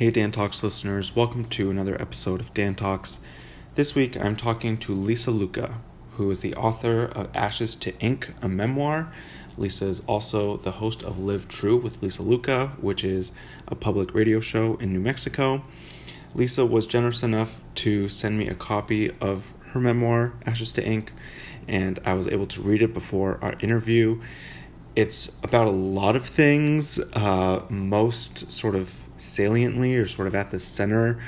Hey, Dan Talks listeners, welcome to another episode of Dan Talks. This week I'm talking to Lisa Lucca, who is the author of Ashes to Ink, a memoir. Lisa is also the host of Live True with Lisa Lucca, which is a public radio show in New Mexico. Lisa was generous enough to send me a copy of her memoir, Ashes to Ink, and I was able to read it before our interview. It's about a lot of things, uh, most sort of saliently or sort of at the center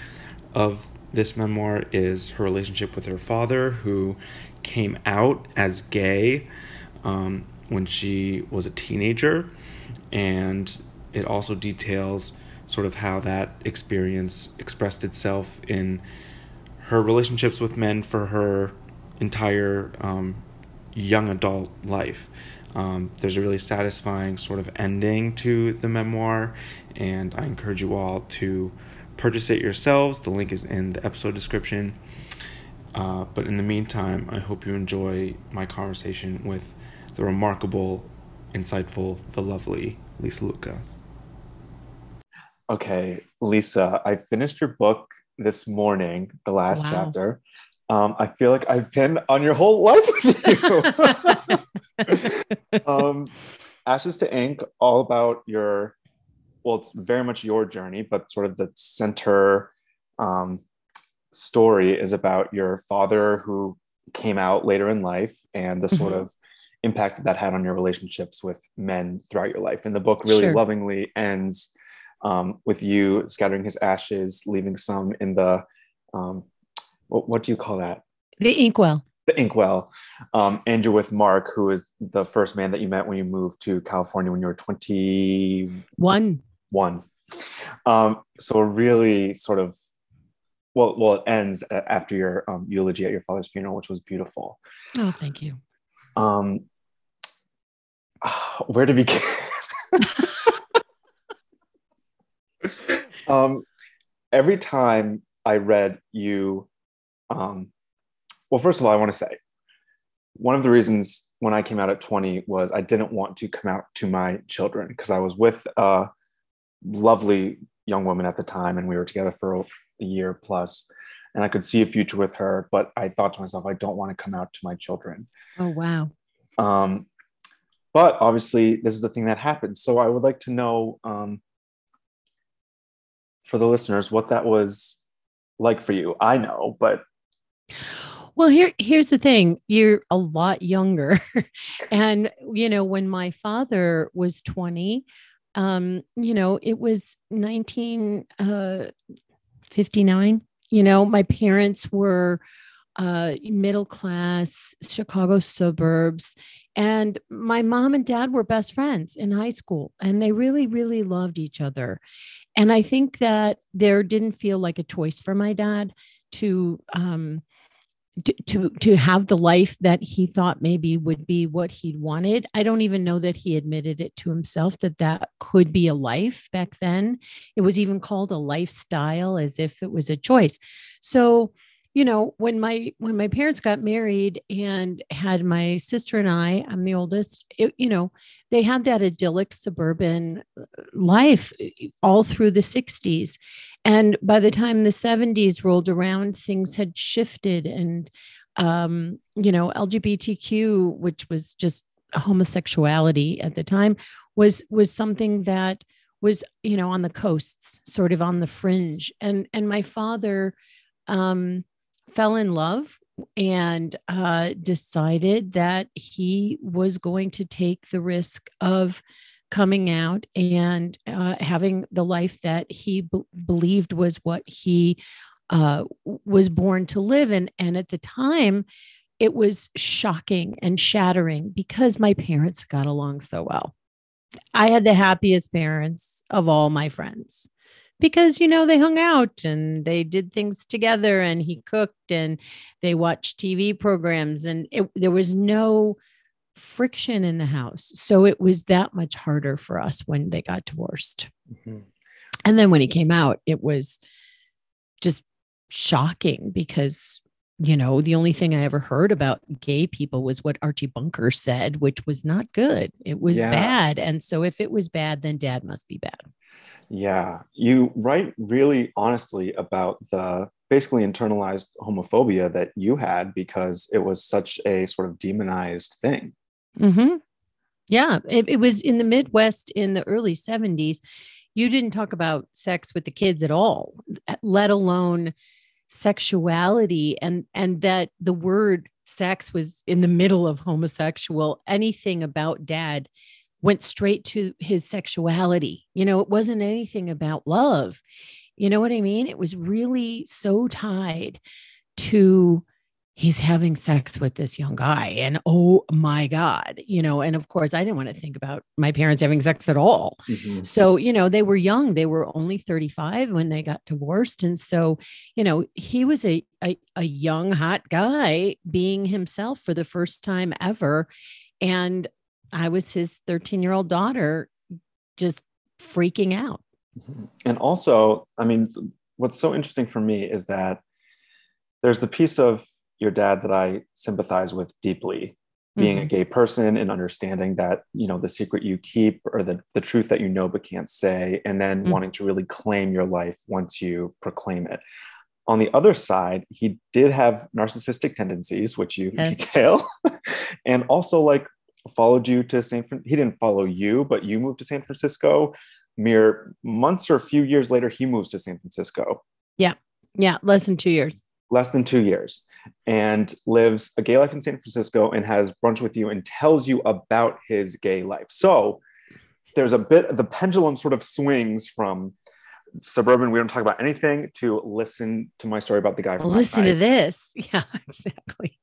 of this memoir is her relationship with her father, who came out as gay um, when she was a teenager. And it also details sort of how that experience expressed itself in her relationships with men for her entire um, young adult life. Um, there's a really satisfying sort of ending to the memoir, and I encourage you all to purchase it yourselves. The link is in the episode description. Uh, but in the meantime, I hope you enjoy my conversation with the remarkable, insightful, the lovely Lisa Lucca. Okay, Lisa, I finished your book this morning, the last wow. chapter. Um, I feel like I've been on your whole life with you. um, Ashes to Ink, all about your, well, it's very much your journey, but sort of the center um, story is about your father who came out later in life and the sort mm-hmm. of impact that that had on your relationships with men throughout your life. And the book really sure. lovingly ends um, with you scattering his ashes, leaving some in the um, what, what, do you call that? The inkwell. The inkwell. Um, and you're with Mark, who is the first man that you met when you moved to California when you were 21. One. Um, so really sort of well, well, it ends after your um, eulogy at your father's funeral, which was beautiful. Oh, thank you. Um, where to begin? um, every time I read you, um, well, first of all, I want to say one of the reasons when I came out at 20 was I didn't want to come out to my children because I was with a lovely young woman at the time and we were together for a year plus and I could see a future with her, but I thought to myself, I don't want to come out to my children. Oh, wow. Um, but obviously, this is the thing that happened. So I would like to know um, for the listeners what that was like for you. I know, but well, here here's the thing. You're a lot younger. and you know, when my father was 20, um, you know, it was 1959. Uh, you know, my parents were uh, middle class Chicago suburbs. And my mom and dad were best friends in high school, and they really, really loved each other. And I think that there didn't feel like a choice for my dad to um, to, to to have the life that he thought maybe would be what he wanted. I don't even know that he admitted it to himself that that could be a life back then. It was even called a lifestyle as if it was a choice. So you know when my when my parents got married and had my sister and i i'm the oldest it, you know they had that idyllic suburban uh, life uh, all through the 60s and by the time the 70s rolled around things had shifted and um, you know lgbtq which was just homosexuality at the time was was something that was you know on the coasts sort of on the fringe. And and my father um fell in love and uh, decided that he was going to take the risk of coming out and uh, having the life that he b- believed was what he uh, was born to live in. And at the time, it was shocking and shattering because my parents got along so well. I had the happiest parents of all my friends because you know they hung out and they did things together and he cooked and they watched TV programs and it, there was no friction in the house. So it was that much harder for us when they got divorced. Mm-hmm. and then when he came out it was just shocking because you know the only thing i ever heard about gay people was what archie bunker said which was not good. It was yeah. bad. And so if it was bad then dad must be bad Yeah, you write really honestly about the basically internalized homophobia that you had because it was such a sort of demonized thing. Mm-hmm. Yeah, it, it was in the Midwest in the early 70s. You didn't talk about sex with the kids at all, let alone sexuality and and that the word sex was in the middle of homosexual anything about dad went straight to his sexuality. You know it wasn't anything about love. You know what i mean? It was really so tied to he's having sex with this young guy and oh my god you know and of course i didn't want to think about my parents having sex at all. Mm-hmm. so you know they were young they were only 35 when they got divorced and so you know he was a a, a young hot guy being himself for the first time ever and i was his 13 year old daughter just freaking out mm-hmm. and also i mean what's so interesting for me is that there's the piece of your dad that I sympathize with deeply, being mm-hmm. a gay person and understanding that, you know, the secret you keep or the, the truth that you know but can't say, and then mm-hmm. wanting to really claim your life once you proclaim it. On the other side, he did have narcissistic tendencies, which you yes. detail, and also like followed you to San Fran. He didn't follow you, but you moved to San Francisco. Mere months or a few years later, he moves to San Francisco. Yeah, yeah, less than two years less than two years and lives a gay life in San Francisco and has brunch with you and tells you about his gay life. So there's a bit, the pendulum sort of swings from suburban, we don't talk about anything, to listen to my story about the guy. From listen to this. Yeah, exactly.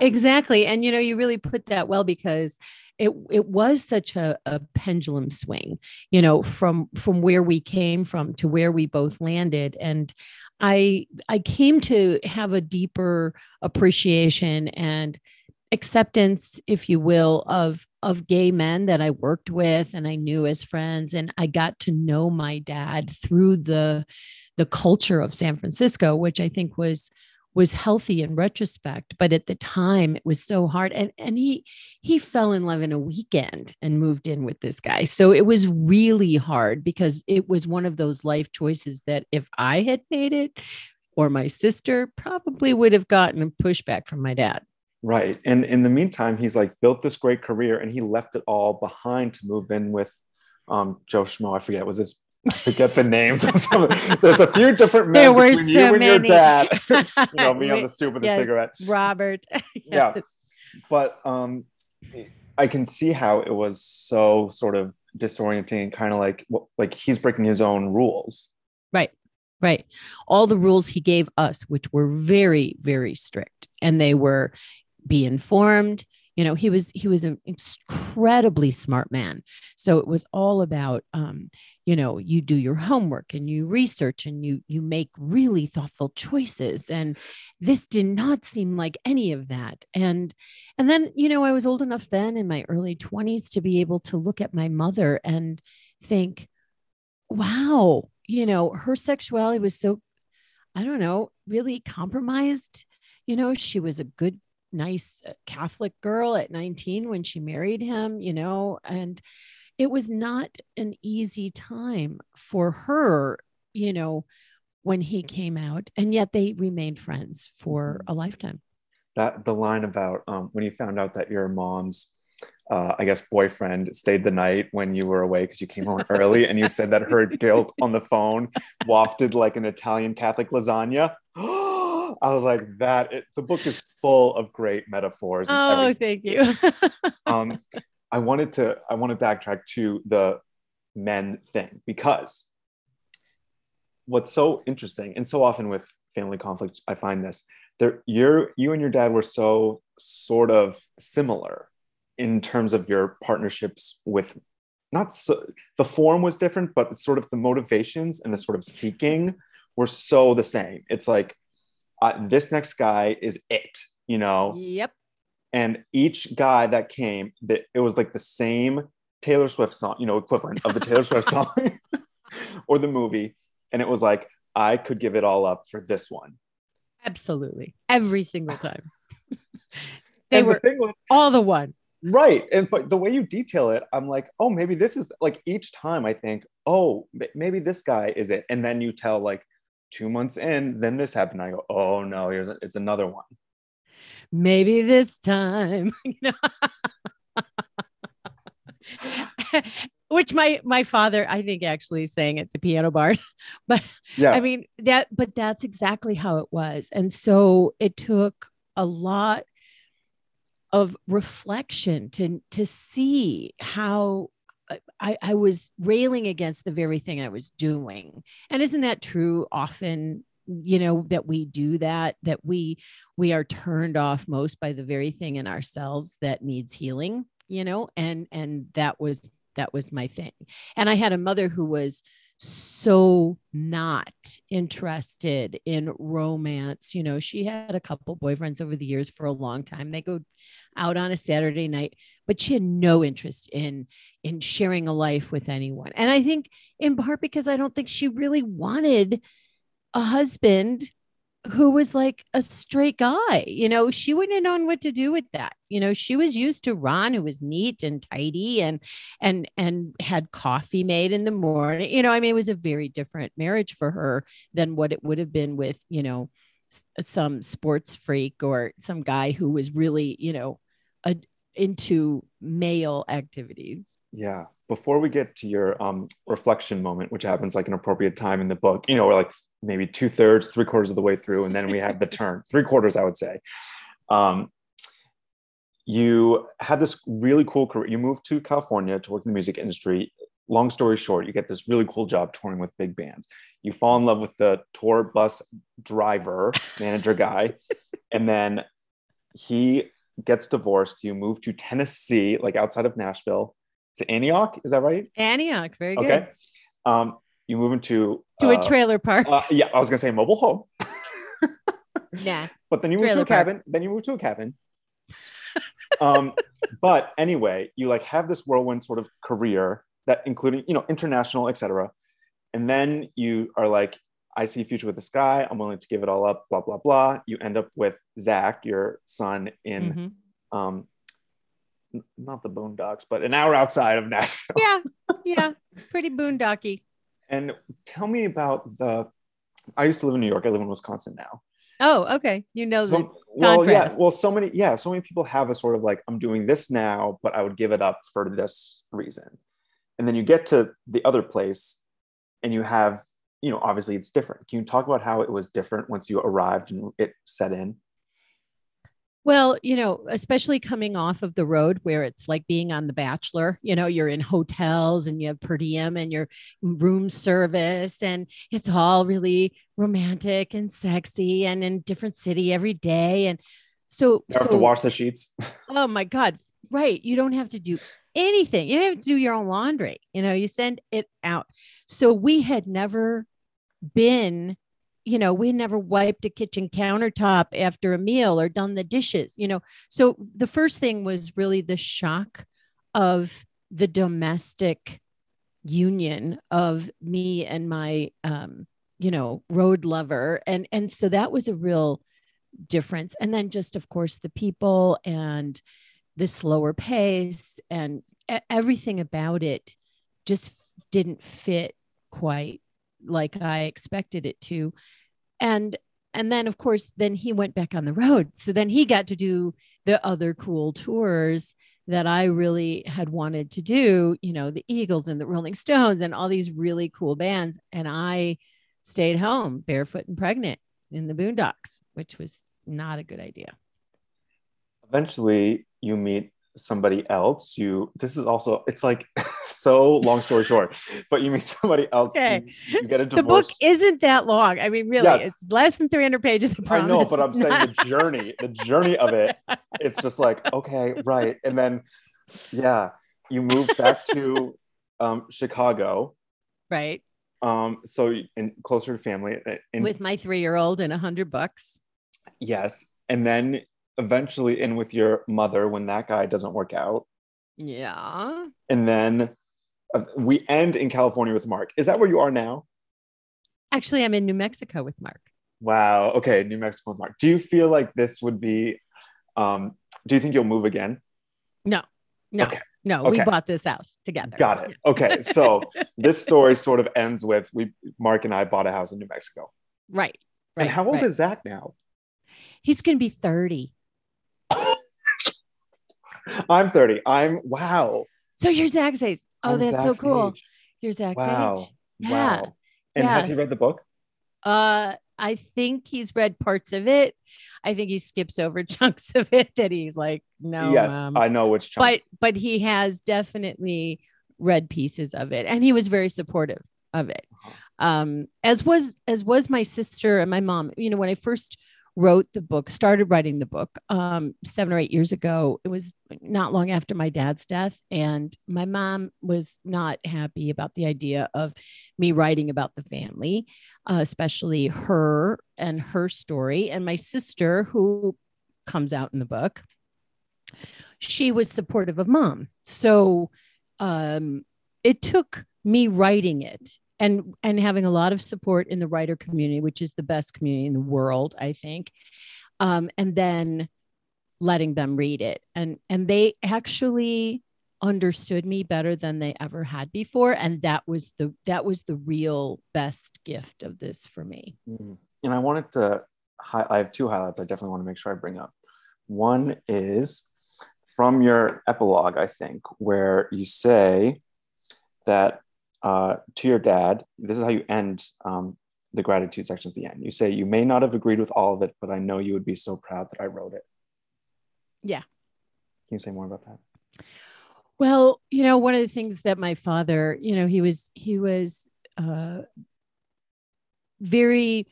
exactly. And, you know, you really put that well because it it was such a, a pendulum swing you know from from where we came from to where we both landed and i i came to have a deeper appreciation and acceptance if you will of of gay men that i worked with and i knew as friends and i got to know my dad through the the culture of san francisco which i think was was healthy in retrospect but at the time it was so hard and and he he fell in love in a weekend and moved in with this guy. So it was really hard because it was one of those life choices that if i had made it or my sister probably would have gotten a pushback from my dad right and in the meantime he's like built this great career and he left it all behind to move in with um, Joe Schmo. I forget was his I forget the names of some. There's a few different men between so you and many. your dad. you know, me on the stoop with yes, a cigarette. Robert. yes. Yeah, but um, I can see how it was so sort of disorienting, kind of like like he's breaking his own rules. Right. Right. All the rules he gave us, which were very, very strict, and they were be informed, you know he was he was an incredibly smart man. So it was all about um, you know you do your homework and you research and you you make really thoughtful choices. And this did not seem like any of that. And and then you know i was old enough then in my early 20s to be able to look at my mother and think wow you know her sexuality was so i don't know really compromised. You know she was a good nice uh, Catholic girl at 19 when she married him, you know, and it was not an easy time for her, you know, when he came out. And yet they remained friends for mm-hmm. a lifetime. That the line about um, when you found out that your mom's uh, I guess boyfriend stayed the night when you were away because you came home early and you said that her guilt on the phone wafted like an Italian Catholic lasagna. I was like, that it, the book is full of great metaphors. oh, everything. thank you. um, I wanted to I want to backtrack to the men thing because what's so interesting and so often with family conflict, I find this there you're you and your dad were so sort of similar in terms of your partnerships with not so, the form was different, but sort of the motivations and the sort of seeking were so the same. It's like uh, this next guy is it, you know? Yep. And each guy that came, that it was like the same Taylor Swift song, you know, equivalent of the Taylor Swift song or the movie. And it was like, I could give it all up for this one. Absolutely. Every single time. they and were the was, all the one. right. And but the way you detail it, I'm like, oh, maybe this is like each time I think, oh, maybe this guy is it. And then you tell like two months in, then this happened. I go, oh no, here's a, it's another one. Maybe this time, you know. which my my father i think actually sang at the piano bar but yes. i mean that but that's exactly how it was and so it took a lot of reflection to to see how I, I was railing against the very thing I was doing. And isn't that true often, you know, that we do that, that we we are turned off most by the very thing in ourselves that needs healing, you know, and and that was that was my thing. And I had a mother who was so not interested in romance. You know, she had a couple boyfriends over the years for a long time. They go out on a Saturday night, but she had no interest in in sharing a life with anyone. And I think in part because I don't think she really wanted a husband who was like a straight guy. You know, she wouldn't have known what to do with that. You know, she was used to Ron, who was neat and tidy and and and had coffee made in the morning. You know, I mean, it was a very different marriage for her than what it would have been with, you know, some sports freak or some guy who was really, you know, a, into male activities. Yeah before we get to your um, reflection moment, which happens like an appropriate time in the book, you know, we're like maybe two thirds, three quarters of the way through, and then we have the turn, three quarters, I would say. Um, you had this really cool career. You moved to California to work in the music industry. Long story short, you get this really cool job touring with big bands. You fall in love with the tour bus driver, manager guy, and then he gets divorced. You move to Tennessee, like outside of Nashville to Antioch. Is that right? Antioch. Very good. Okay. Um, you move into to uh, a trailer park. Uh, yeah, I was gonna say mobile home. yeah. But then you move to a cabin. Then you move to a cabin. um, but anyway, you like have this whirlwind sort of career that including you know international, etc. And then you are like, I see a future with this guy. I'm willing to give it all up. Blah blah blah. You end up with Zach, your son, in mm-hmm. um, not the boondocks, but an hour outside of Nashville. Yeah, yeah, pretty boondocky. and tell me about the. I used to live in New York. I live in Wisconsin now. Oh, okay. You know so, the well, contrast. yeah. Well, so many, yeah, so many people have a sort of like, I'm doing this now, but I would give it up for this reason. And then you get to the other place, and you have, you know, obviously it's different. Can you talk about how it was different once you arrived and it set in? Well, you know, especially coming off of the road where it's like being on The Bachelor, you know, you're in hotels and you have per diem and your room service, and it's all really romantic and sexy and in different city every day. And so you have so, to wash the sheets. oh my God. Right. You don't have to do anything. You don't have to do your own laundry. You know, you send it out. So we had never been you know, we never wiped a kitchen countertop after a meal or done the dishes, you know. So the first thing was really the shock of the domestic union of me and my um, you know, road lover. And and so that was a real difference. And then just of course the people and the slower pace and everything about it just didn't fit quite like I expected it to. And and then of course then he went back on the road. So then he got to do the other cool tours that I really had wanted to do, you know, the Eagles and the Rolling Stones and all these really cool bands. And I stayed home barefoot and pregnant in the boondocks, which was not a good idea. Eventually, you meet somebody else you this is also it's like so long story short but you meet somebody else okay. you, you get a divorce the book isn't that long. I mean really yes. it's less than 300 pages I, I know but i'm saying the journey the journey of it it's just like okay right. And then yeah you move back to um, chicago. Right. Um so in closer to family in, with my three-year-old and a hundred bucks. Yes. And then eventually in with your mother when that guy doesn't work out. Yeah. And then uh, we end in California with Mark. Is that where you are now? Actually, I'm in New Mexico with Mark. Wow. Okay, New Mexico with Mark. Do you feel like this would be? Um, do you think you'll move again? No, No, Okay. no, we bought this house together. Got it. Okay. So this story sort of ends with we Mark and I bought a house in New Mexico. Right. Right. and how old right. is Zach now? he's going to be 30. I'm 30. I'm wow. So you're Zach's age. Oh, I'm that's Zach's so cool. age. You're Zach's Wow. age. Yeah. Wow. And has he read the book? Uh, I think he's read parts of it. I think he skips over chunks of it that he's like, no, yes, Mom." I know which chunk. but but he has definitely read pieces of it, and he was very supportive of it. Uh-huh. Um, as was as was my sister and my mom. You know, when I first wrote the book, started writing the book um, seven or eight years ago. It was not long after my dad's death, and my mom was not happy about the idea of me writing about the family, uh, especially her and her story. And my sister, who comes out in the book, she was supportive of mom. So um, it took me writing it and and having a lot of support in the writer community, which is the best community in the world, I think. Um, and then letting them read it, and and they actually understood me better than they ever had before, and that was the that was the real best gift of this for me. Mm. And I wanted to, I have two highlights I definitely want to make sure I bring up. One is from your epilogue, I think, where you say that uh, to your dad, this is how you end um, the gratitude section at the end. You say, You may not have agreed with all of it, but I know you would be so proud that I wrote it. Yeah. Can you say more about that? Well, you know, one of the things that my father, you know, he was he was uh very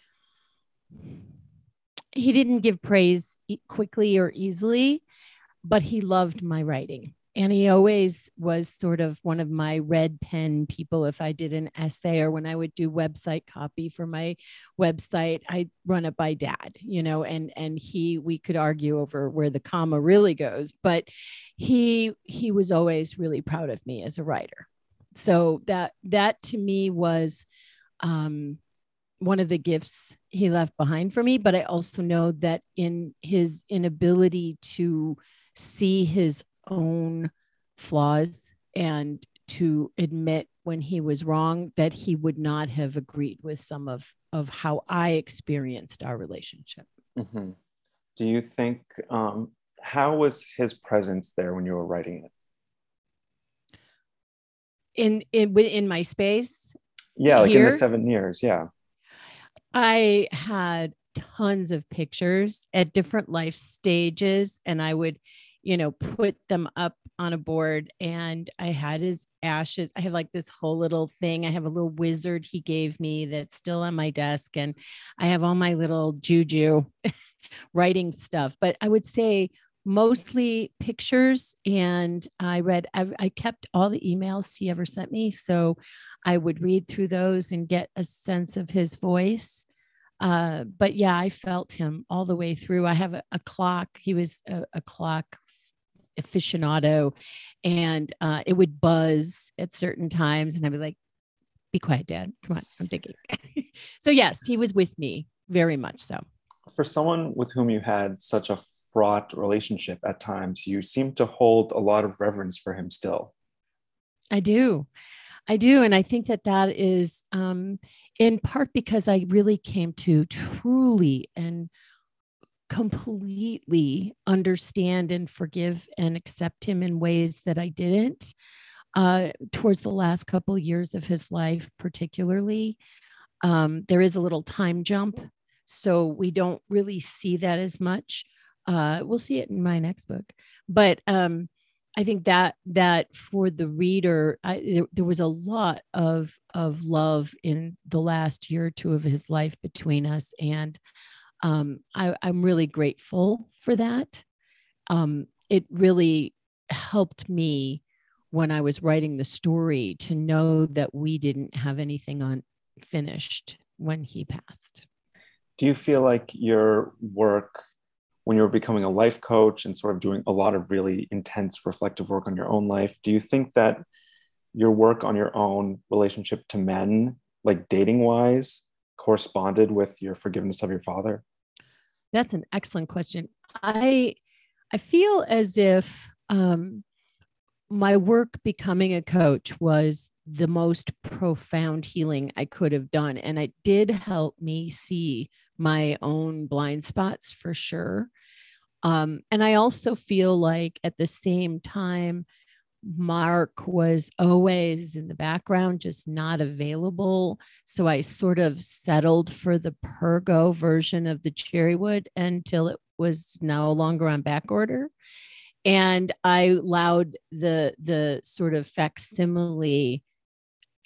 he didn't give praise quickly or easily, but he loved my writing. And he always was sort of one of my red pen people. If I did an essay or when I would do website copy for my website, I run it by dad, you know, and and he we could argue over where the comma really goes, but he he was always really proud of me as a writer. So that that to me was um one of the gifts he left behind for me but i also know that in his inability to see his own flaws and to admit when he was wrong that he would not have agreed with some of of how i experienced our relationship hmm Do you think, um, how was his presence there when you were writing it? in in in my space Yeah, like in the seven years. Yeah. I had tons of pictures at different life stages, and I would, you know, put them up on a board. And I had his ashes. I have like this whole little thing. I have a little wizard he gave me that's still on my desk, and I have all my little juju writing stuff. But I would say mostly pictures and i read I, kept all the emails he ever sent me so I would read through those and get a sense of his voice. Uh, but yeah, I felt him all the way through. I have a, a clock. He was a, a clock aficionado, and uh, it would buzz at certain times, and I'd be like, "Be quiet, Dad. Come on, I'm thinking." so yes, he was with me very much so. For someone with whom you had such a fraught relationship at times, you seem to hold a lot of reverence for him still. I do. I do. And I think that that is um, in part because I really came to truly and completely understand and forgive and accept him in ways that I didn't uh, towards the last couple years of his life, particularly. Um, there is a little time jump. So we don't really see that as much. Uh, we'll see it in my next book. But um, I think that that for the reader, I, there, there was a lot of of love in the last year or two of his life between us, and um, I, I'm really grateful for that. Um, it really helped me when I was writing the story to know that we didn't have anything unfinished when he passed. Do you feel like your work, when you were becoming a life coach and sort of doing a lot of really intense reflective work on your own life, do you think that your work on your own relationship to men, like dating wise, corresponded with your forgiveness of your father? That's an excellent question. I I feel as if um, my work becoming a coach was the most profound healing I could have done. And it did help me see my own blind spots for sure. Um, and I also feel like at the same time, Mark was always in the background, just not available. So I sort of settled for the Pergo version of the Cherrywood until it was no longer on back order. And I allowed the the sort of facsimile,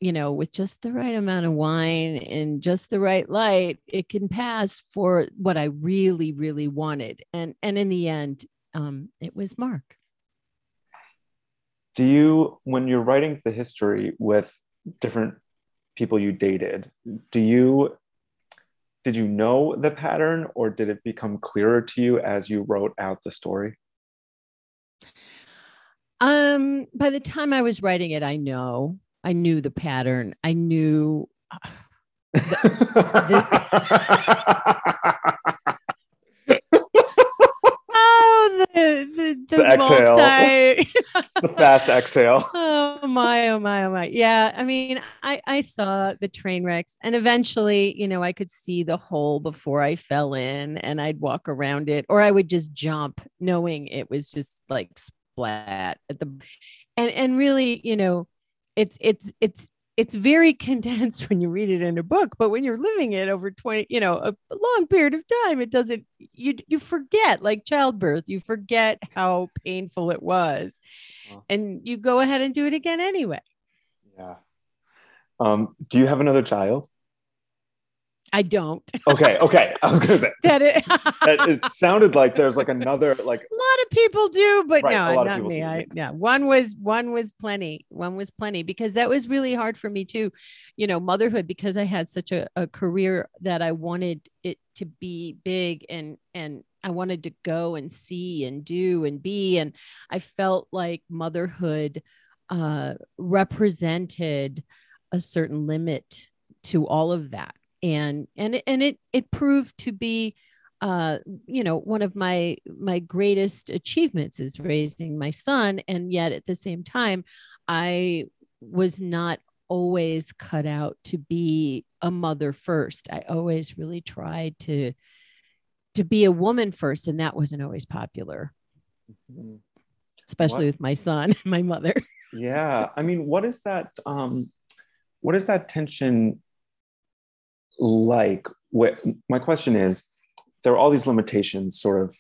you know, with just the right amount of wine and just the right light, it can pass for what I really, really wanted. And and in the end, um, it was Mark do you when you're writing the history with different people you dated do you did you know the pattern or did it become clearer to you as you wrote out the story? Um by the time i was writing it i know. I knew the pattern. I knew uh, the, the, the, the, the exhale, multi- the fast exhale. Oh my, oh my, oh my. Yeah, I mean, I I saw the train wrecks, and eventually, you know, I could see the hole before I fell in, and I'd walk around it, or I would just jump, knowing it was just like splat at the, and and really, you know, it's it's it's it's very condensed when you read it in a book but when you're living it over 20 you know a, a, long period of time it doesn't you you forget like childbirth you forget how painful it was. And you go ahead and do it again anyway. Yeah. Um, do you have another child I don't. Okay, okay. I was gonna say that it, that it sounded like there's like another like a lot of people do, but right, no, not me. I, yeah, one was one was plenty. One was plenty because that was really hard for me too. You know, motherhood because I had such a, a career that I wanted it to be big and and I wanted to go and see and do and be and I felt like motherhood uh, represented a certain limit to all of that and and and it it proved to be uh you know one of my my greatest achievements is raising my son and yet at the same time i was not always cut out to be a mother first i always really tried to to be a woman first and that wasn't always popular mm-hmm. especially what? with my son and my mother yeah i mean what is that um what is that tension like what my question is there are all these limitations sort of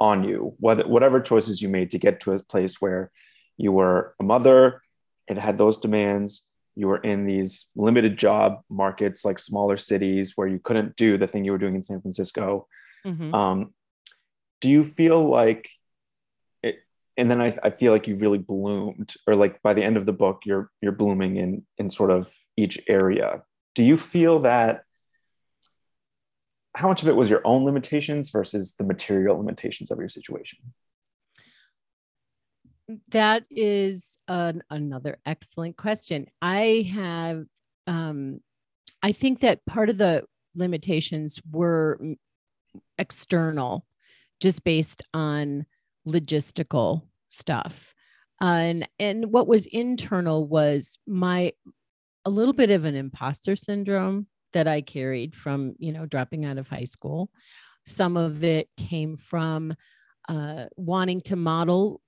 on you whether whatever choices you made to get to a place where you were a mother it had those demands you were in these limited job markets like smaller cities where you couldn't do the thing you were doing in san francisco mm-hmm. um, do you feel like it, and then I, I feel like you've really bloomed or like by the end of the book you're you're blooming in in sort of each area do you feel that how much of it was your own limitations versus the material limitations of your situation? That is an, another excellent question. I have, um, I think that part of the limitations were external, just based on logistical stuff. Uh, and and what was internal was my a little bit of an imposter syndrome that I carried from, you know, dropping out of high school. Some of it came from uh, wanting to model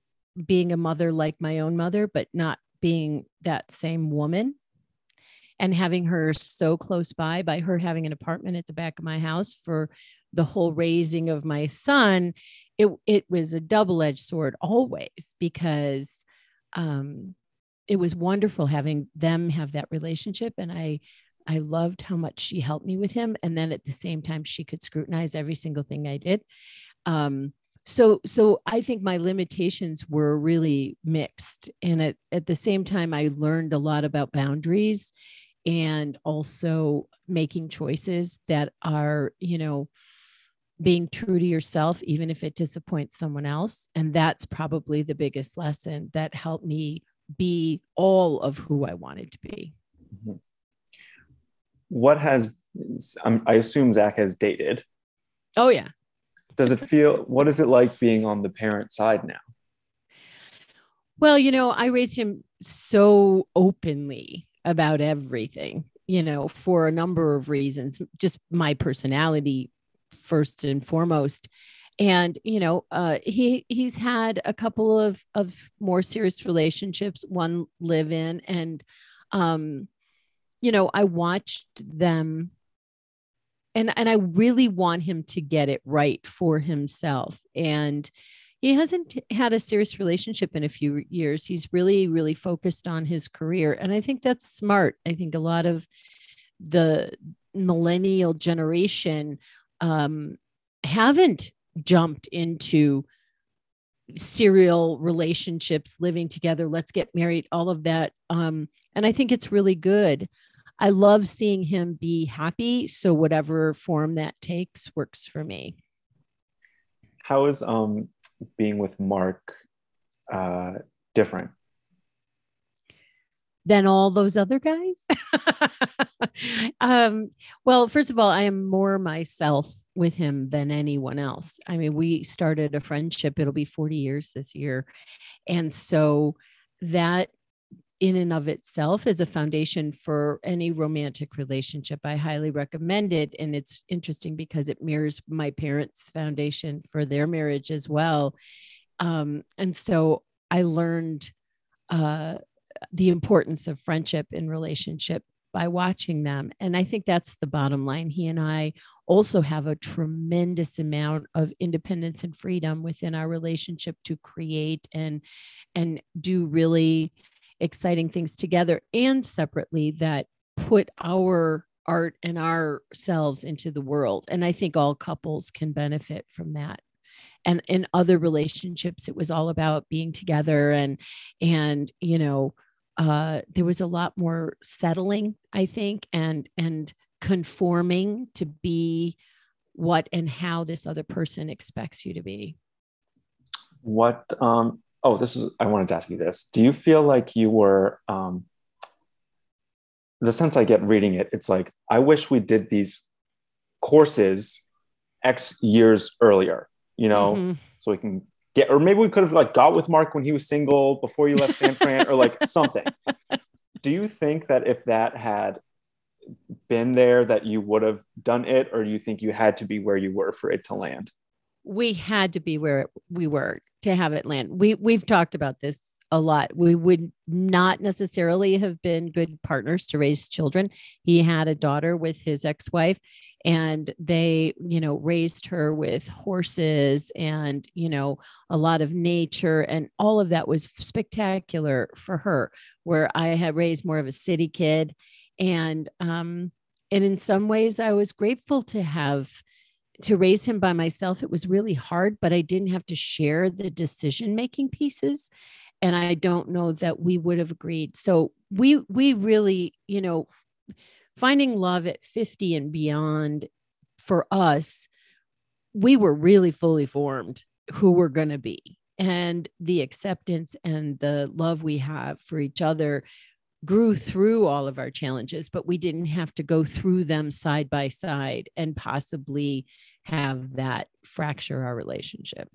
being a mother like my own mother, but not being that same woman and having her so close by by her having an apartment at the back of my house for the whole raising of my son it it was a double-edged sword always because um it was wonderful having them have that relationship and i I loved how much she helped me with him. And then at the same time, she could scrutinize every single thing I did. Um, so so I think my limitations were really mixed. And at, at the same time, I learned a lot about boundaries and also making choices that are, you know, being true to yourself, even if it disappoints someone else. And that's probably the biggest lesson that helped me be all of who I wanted to be. Mm-hmm what has I assume Zach has dated. Oh yeah. Does it feel? What is it like being on the parent side now? Well, you know, I raised him so openly about everything, you know, for a number of reasons, just my personality first and foremost. And you know, uh, he he's had a couple of of more serious relationships, one live in, and um, you know, I watched them and and I really want him to get it right for himself. And he hasn't had a serious relationship in a few years. He's really, really focused on his career. And I think that's smart. I think a lot of the millennial generation um, haven't jumped into serial relationships, living together, let's get married, all of that. Um, and I think it's really good. I love seeing him be happy. So whatever form that takes works for me. How is um, being with Mark uh, different? Than all those other guys? um, well, first of all, I am more myself with him than anyone else. I mean, we started a friendship, it'll be 40 years this year. And so that in and of itself is a foundation for any romantic relationship. I highly recommend it. And it's interesting because it mirrors my parents' foundation for their marriage as well. Um, and so I learned uh, the importance of friendship in relationship by watching them. And I think that's the bottom line. He and I also have a tremendous amount of independence and freedom within our relationship to create and and do really exciting things together and separately that put our art and ourselves into the world. And I think all couples can benefit from that. And in other relationships, it was all about being together and and you know, uh, there was a lot more settling, I think, and and conforming to be what and how this other person expects you to be. What um oh, this is, I wanted to ask you this. Do you feel like you were, um, the sense I get reading it, it's like, I wish we did these courses X years earlier, you know, mm-hmm. so we can get, or maybe we could have like got with Mark when he was single before you left San Fran or like something. Do you think that if that had been there, that you would have done it, or do you think you had to be where you were for it to land? We had to be where we were to have it land. We we've talked about this a lot. We would not necessarily have been good partners to raise children. He had a daughter with his ex-wife and they, you know, raised her with horses and, you know, a lot of nature and all of that was spectacular for her where I had raised more of a city kid and um and in some ways I was grateful to have to raise him by myself, it was really hard, but I didn't have to share the decision making pieces. And I don't know that we would have agreed. So we we really, you know, finding love at 50 and beyond for us, we were really fully formed who we're going to be. And the acceptance and the love we have for each other grew through all of our challenges, but we didn't have to go through them side by side and possibly have that fracture our relationship.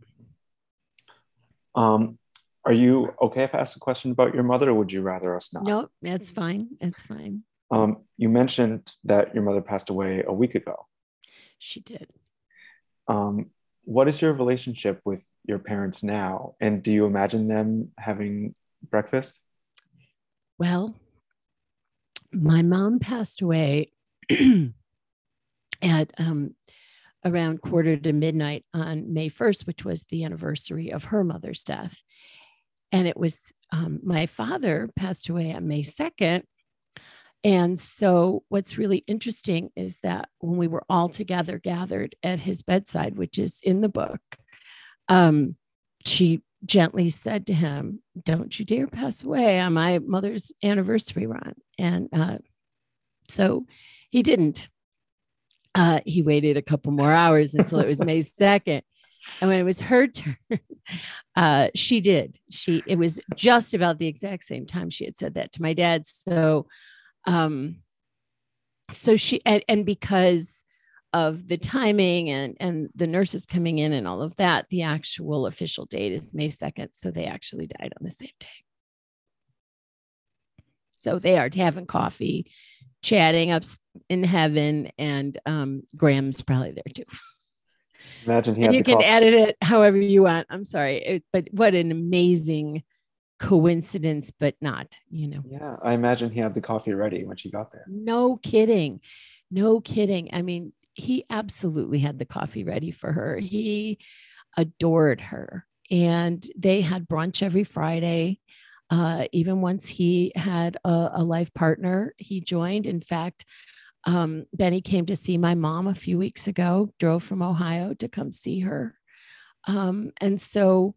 Um, are you okay if I ask a question about your mother, or would you rather us not? No, that's fine. It's fine. Um, you mentioned that your mother passed away a week ago. She did. Um, what is your relationship with your parents now? And do you imagine them having breakfast? Well, my mom passed away at um, around quarter to midnight on May 1st, which was the anniversary of her mother's death. And it was um, my father passed away on May 2nd. And so, what's really interesting is that when we were all together gathered at his bedside, which is in the book, um, she gently said to him, Don't you dare pass away on my mother's anniversary Ron. And uh, so he didn't. Uh, he waited a couple more hours until it was May 2nd. And when it was her turn, uh, she did. She it was just about the exact same time she had said that to my dad. So um, so she and, and because of the timing and and the nurses coming in and all of that, the actual official date is May 2nd. So they actually died on the same day. So they are having coffee, chatting up in heaven, and um, Graham's probably there too. Imagine he and you can coffee. edit it however you want. I'm sorry, it, but what an amazing coincidence, but not, you know. Yeah, I imagine he had the coffee ready when she got there. No kidding. No kidding. I mean, he absolutely had the coffee ready for her. He adored her. And they had brunch every Friday. Uh, even once he had a, a life partner, he joined. In fact, um, Benny came to see my mom a few weeks ago, drove from Ohio to come see her. Um, and so,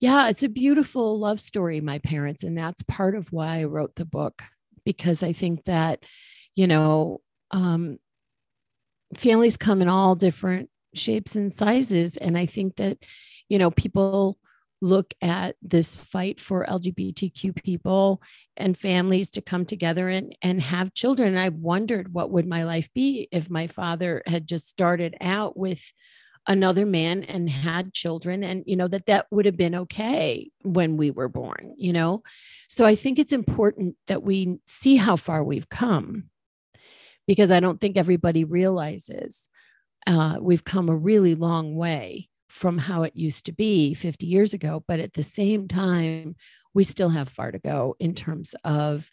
yeah, it's a beautiful love story, my parents. And that's part of why I wrote the book, because I think that, you know, um, families come in all different shapes and sizes. And I think that, you know, people look at this fight for LGBTQ people and families to come together and, and have children. And I've wondered what would my life be if my father had just started out with another man and had children and you know that that would have been okay when we were born you know so i think it's important that we see how far we've come because i don't think everybody realizes uh, we've come a really long way from how it used to be 50 years ago. But at the same time, we still have far to go in terms of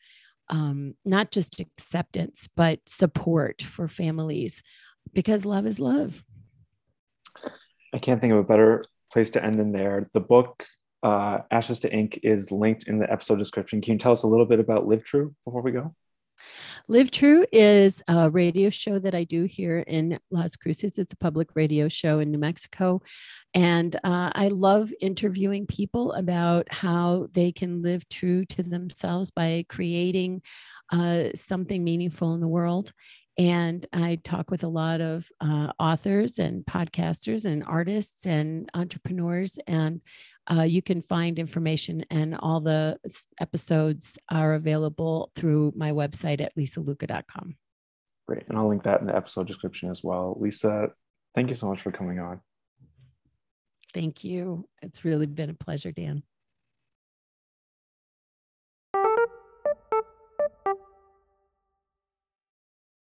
um, not just acceptance, but support for families because love is love. I can't think of a better place to end than there. The book, uh, Ashes to Ink, is linked in the episode description. Can you tell us a little bit about Live True before we go? Live True is a radio show that I do here in Las Cruces. It's a public radio show in New Mexico. And uh, I love interviewing people about how they can live true to themselves by creating uh, something meaningful in the world. And I talk with a lot of uh, authors and podcasters and artists and entrepreneurs. And uh, you can find information, and all the episodes are available through my website at lisalucca.com. Great. And I'll link that in the episode description as well. Lisa, thank you so much for coming on. Thank you. It's really been a pleasure, Dan.